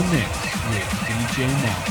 the mix with DJ Marshall.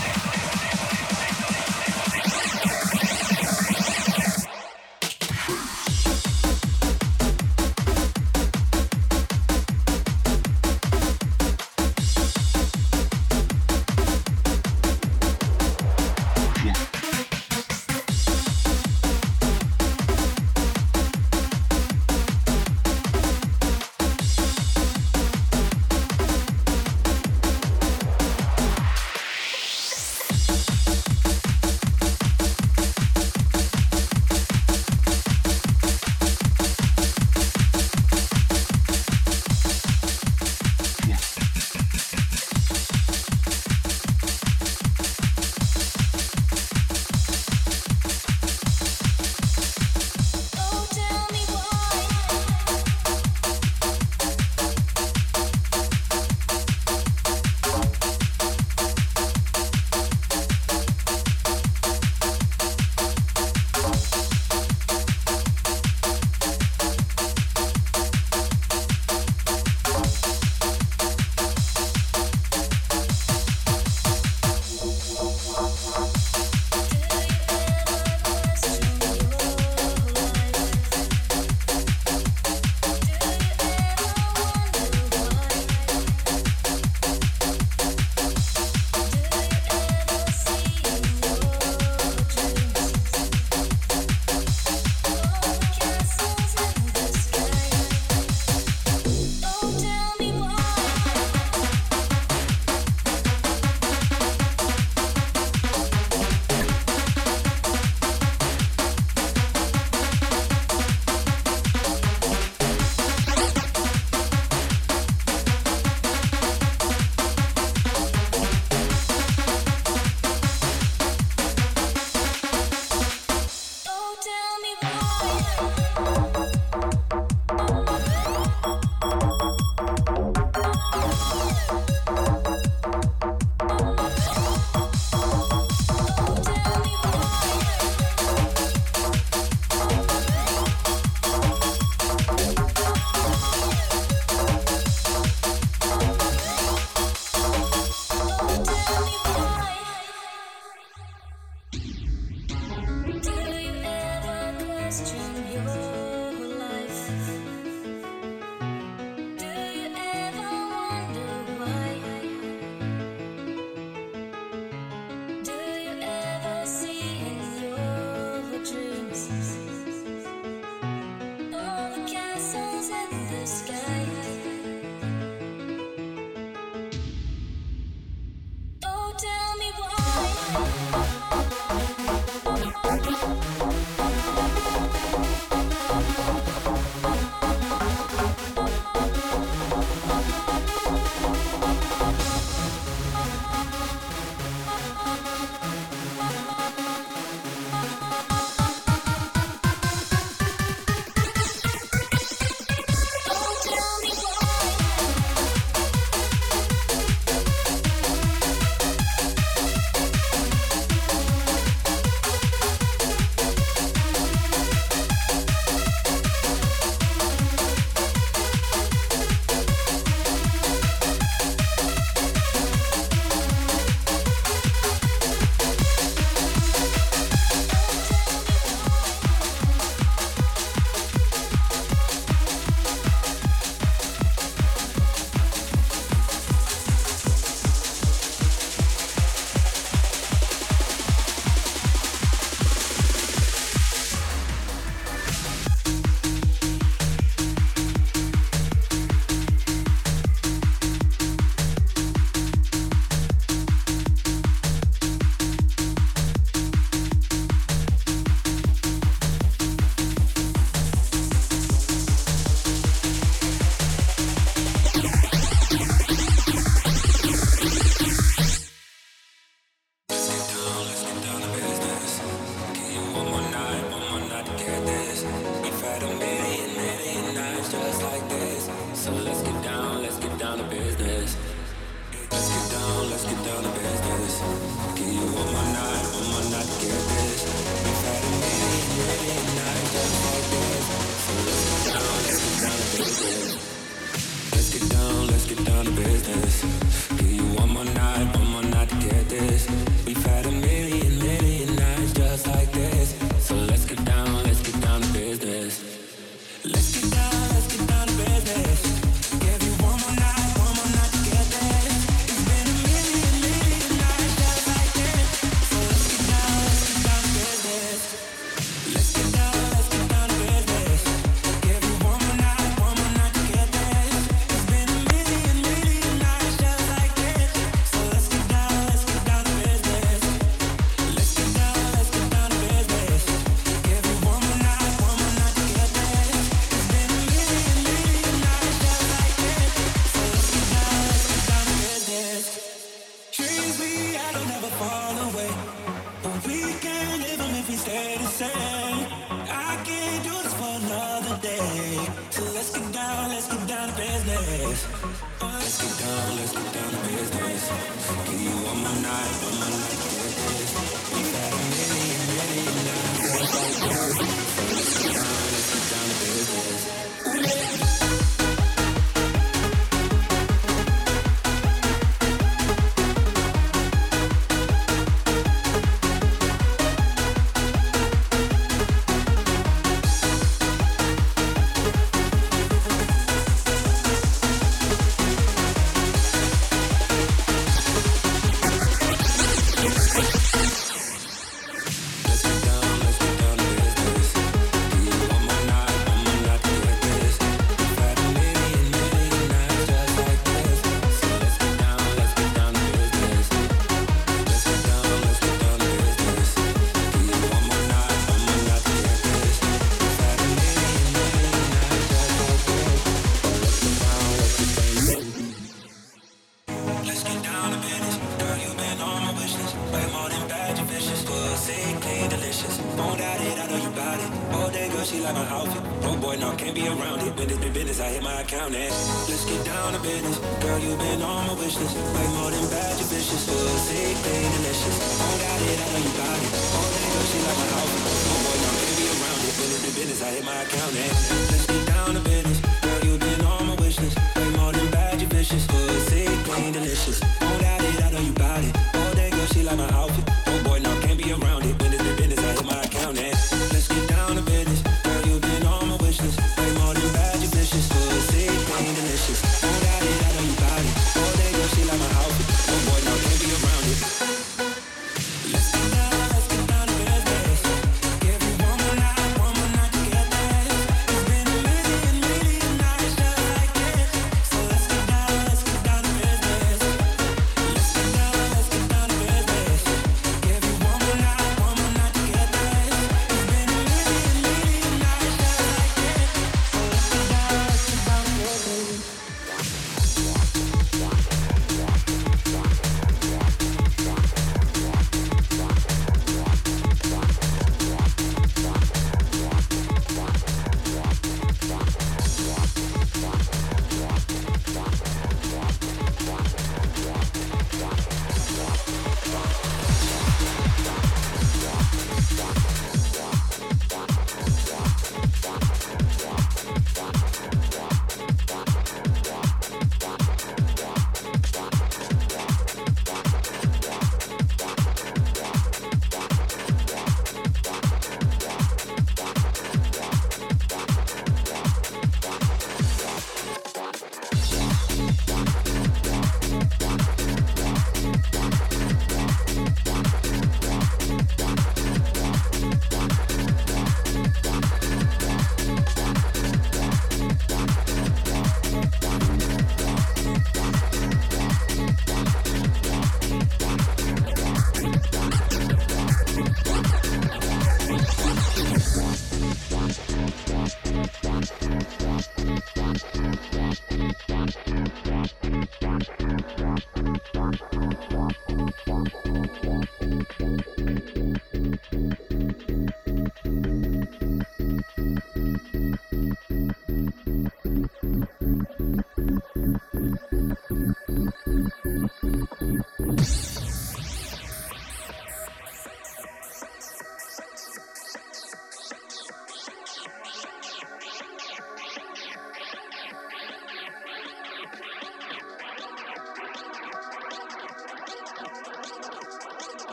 count it. Let's get down to business. Girl, you've been on my wish list. Way more than bad, you're vicious. Good, sick, and delicious. I got it, I know you got it. All that girl, she like my house. No boy, now be around it. Been in the business, I hit my account it.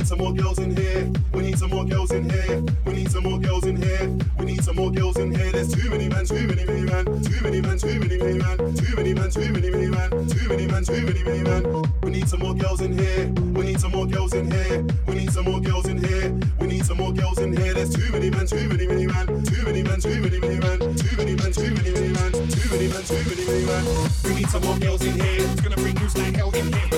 need some more girls in here. We need some more girls in here. We need some more girls in here. We need some more girls in here. There's too many men, too many many men, too many men, too many many men, too many men, too many many men, too many men, too many many men. We need some more girls in here. We need some more girls in here. We need some more girls in here. We need some more girls in here. There's too many men, too many many men, too many men, too many many men, too many men, too many many men, too many men, too many many men. We need some more girls in here. It's gonna bring you like hell in here.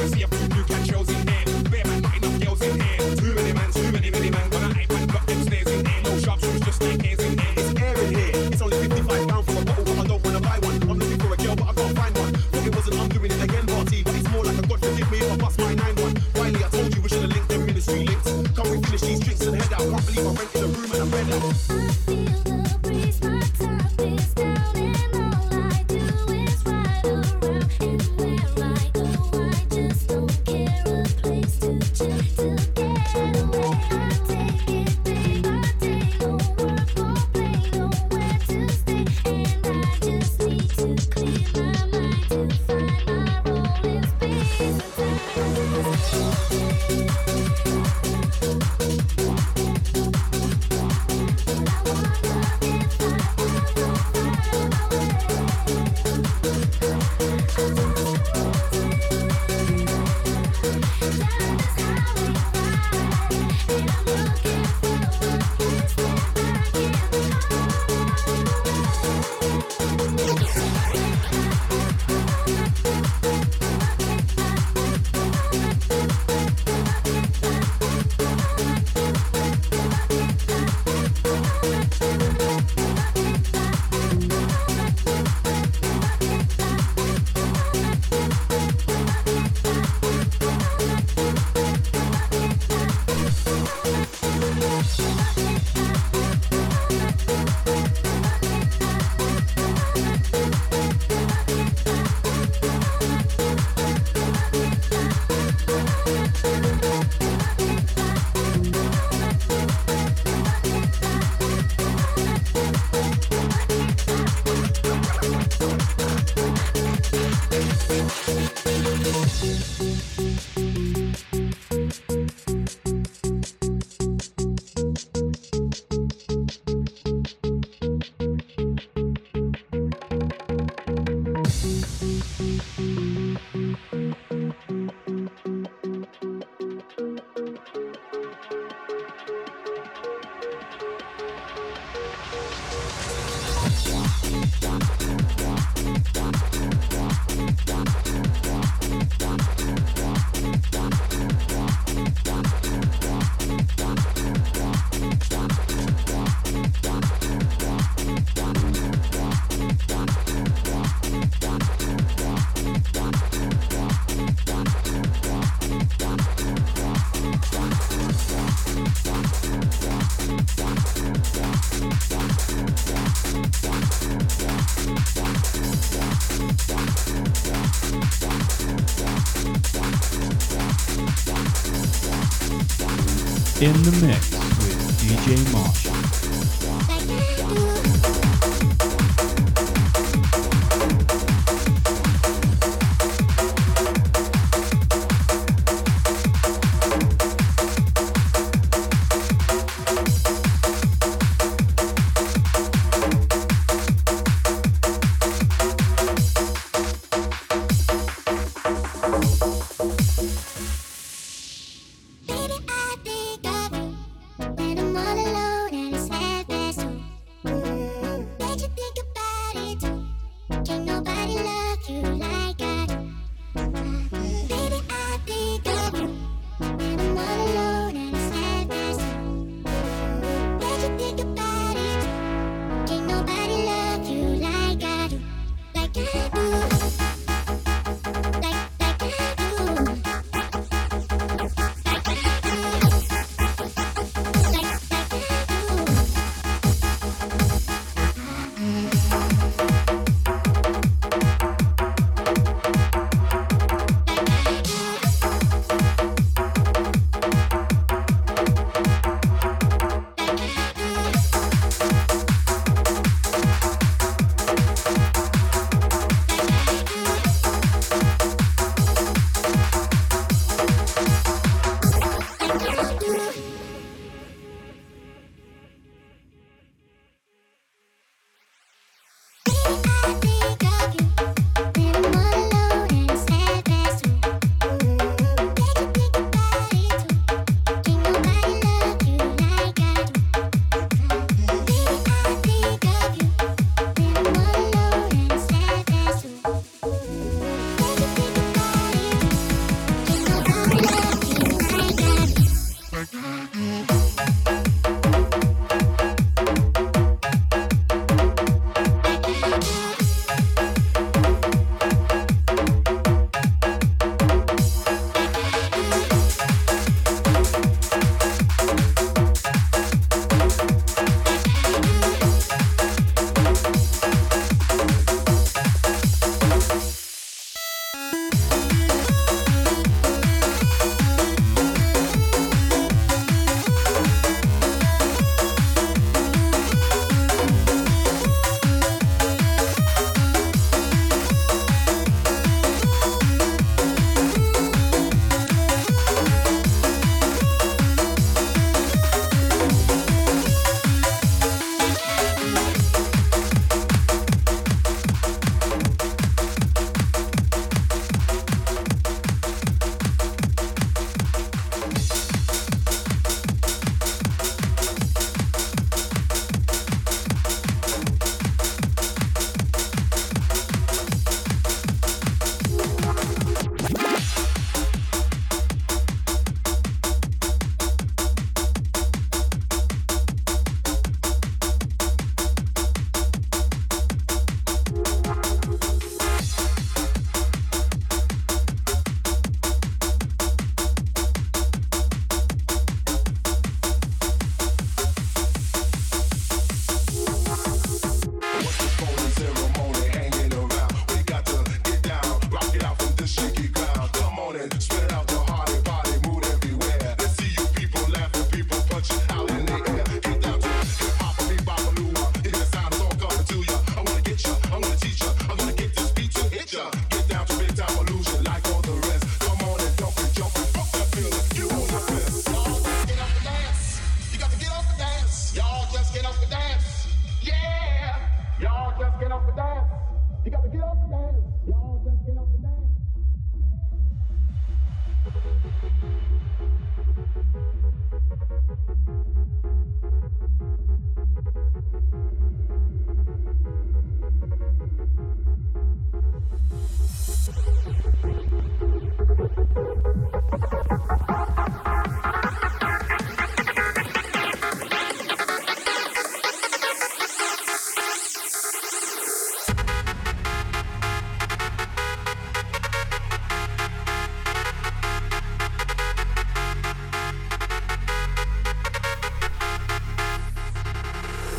in the mix.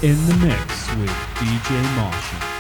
In the mix with DJ Martian.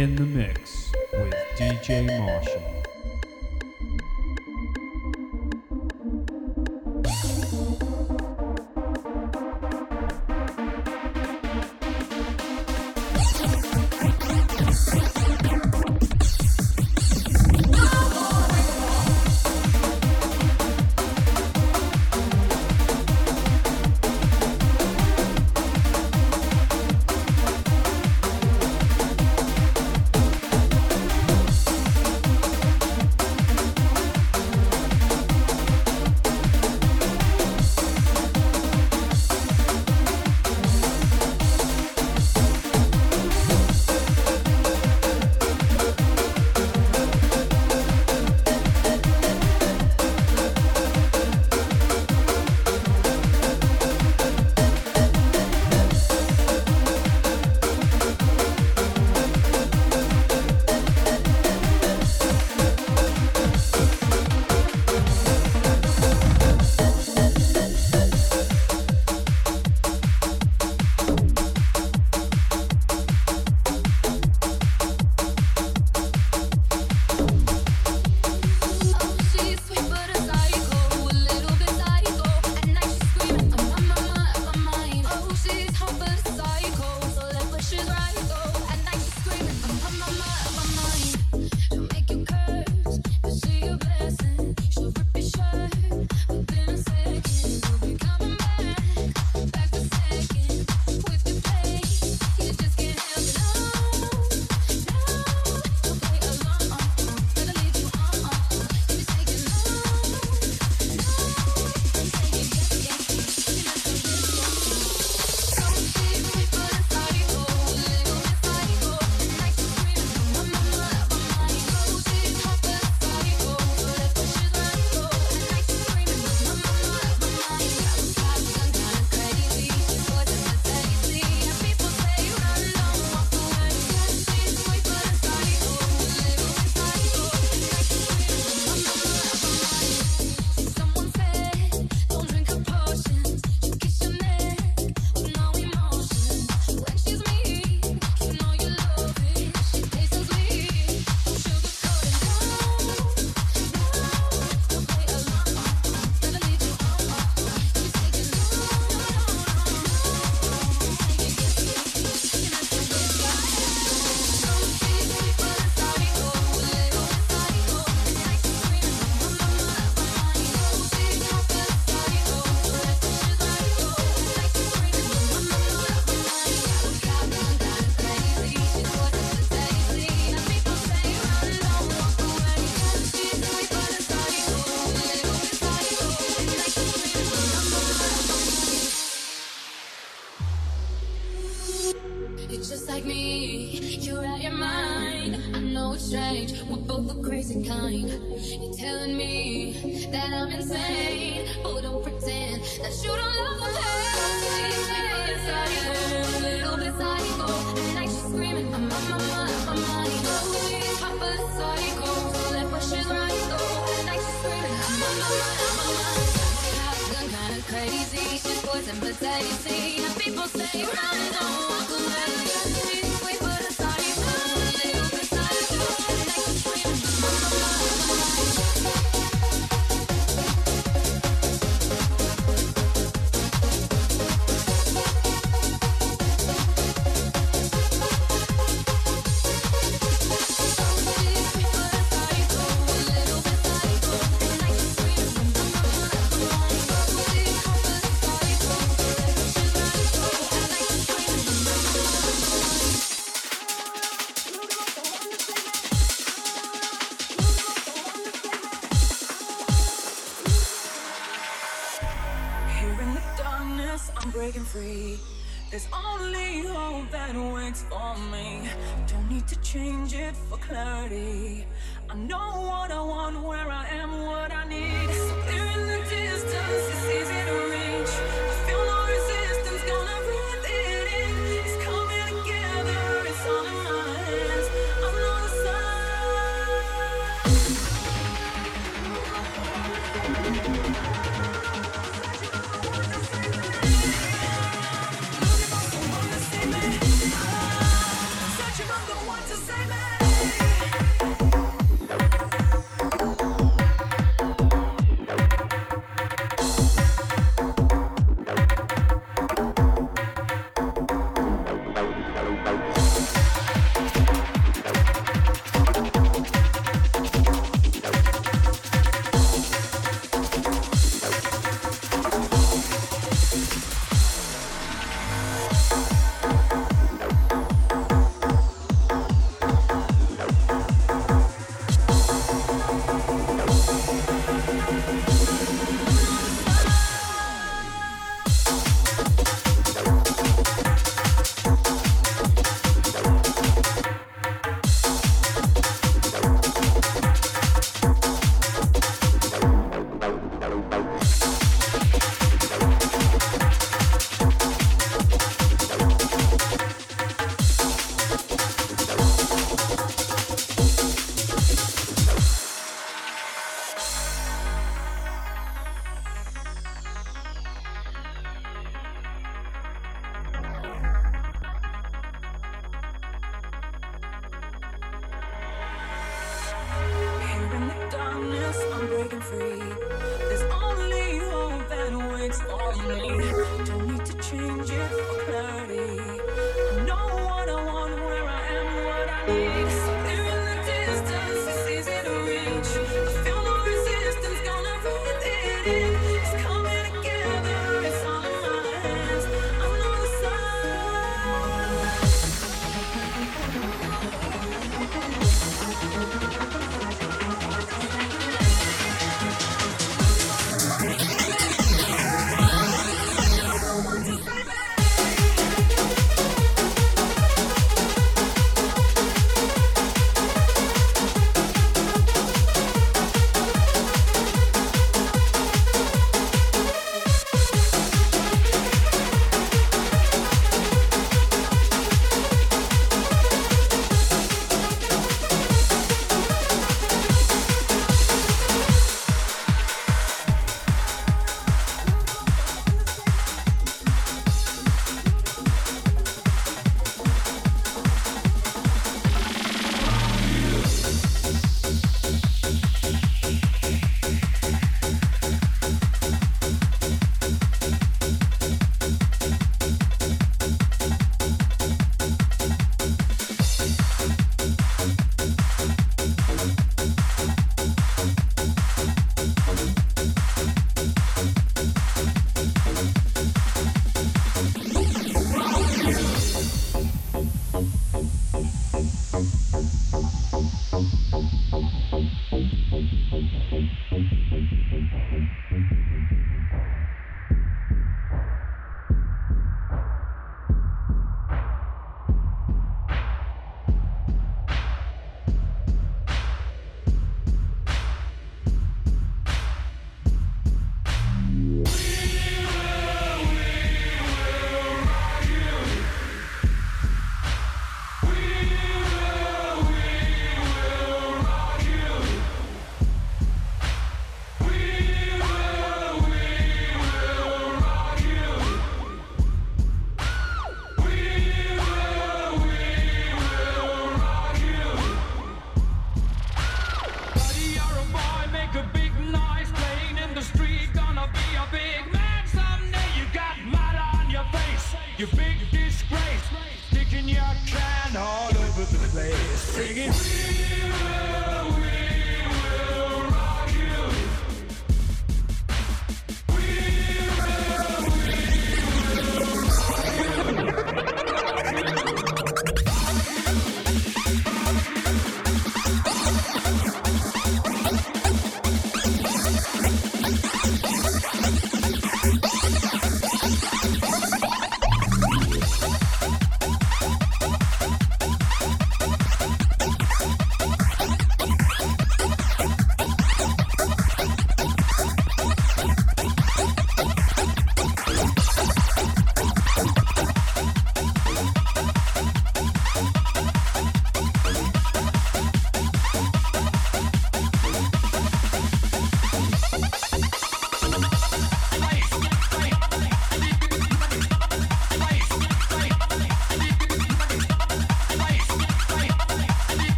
In the mix with DJ Martian. crazy, she's poison but How People say run, don't walk away. change it for clarity. I know what I want, where I am,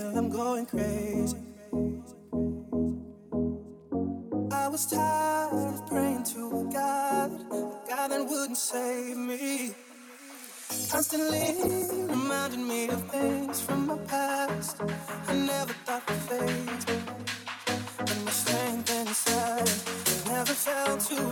I'm going crazy. I was tired of praying to a God, a God that wouldn't save me. Constantly reminding me of things from my past I never thought would fade. And the strength inside never failed to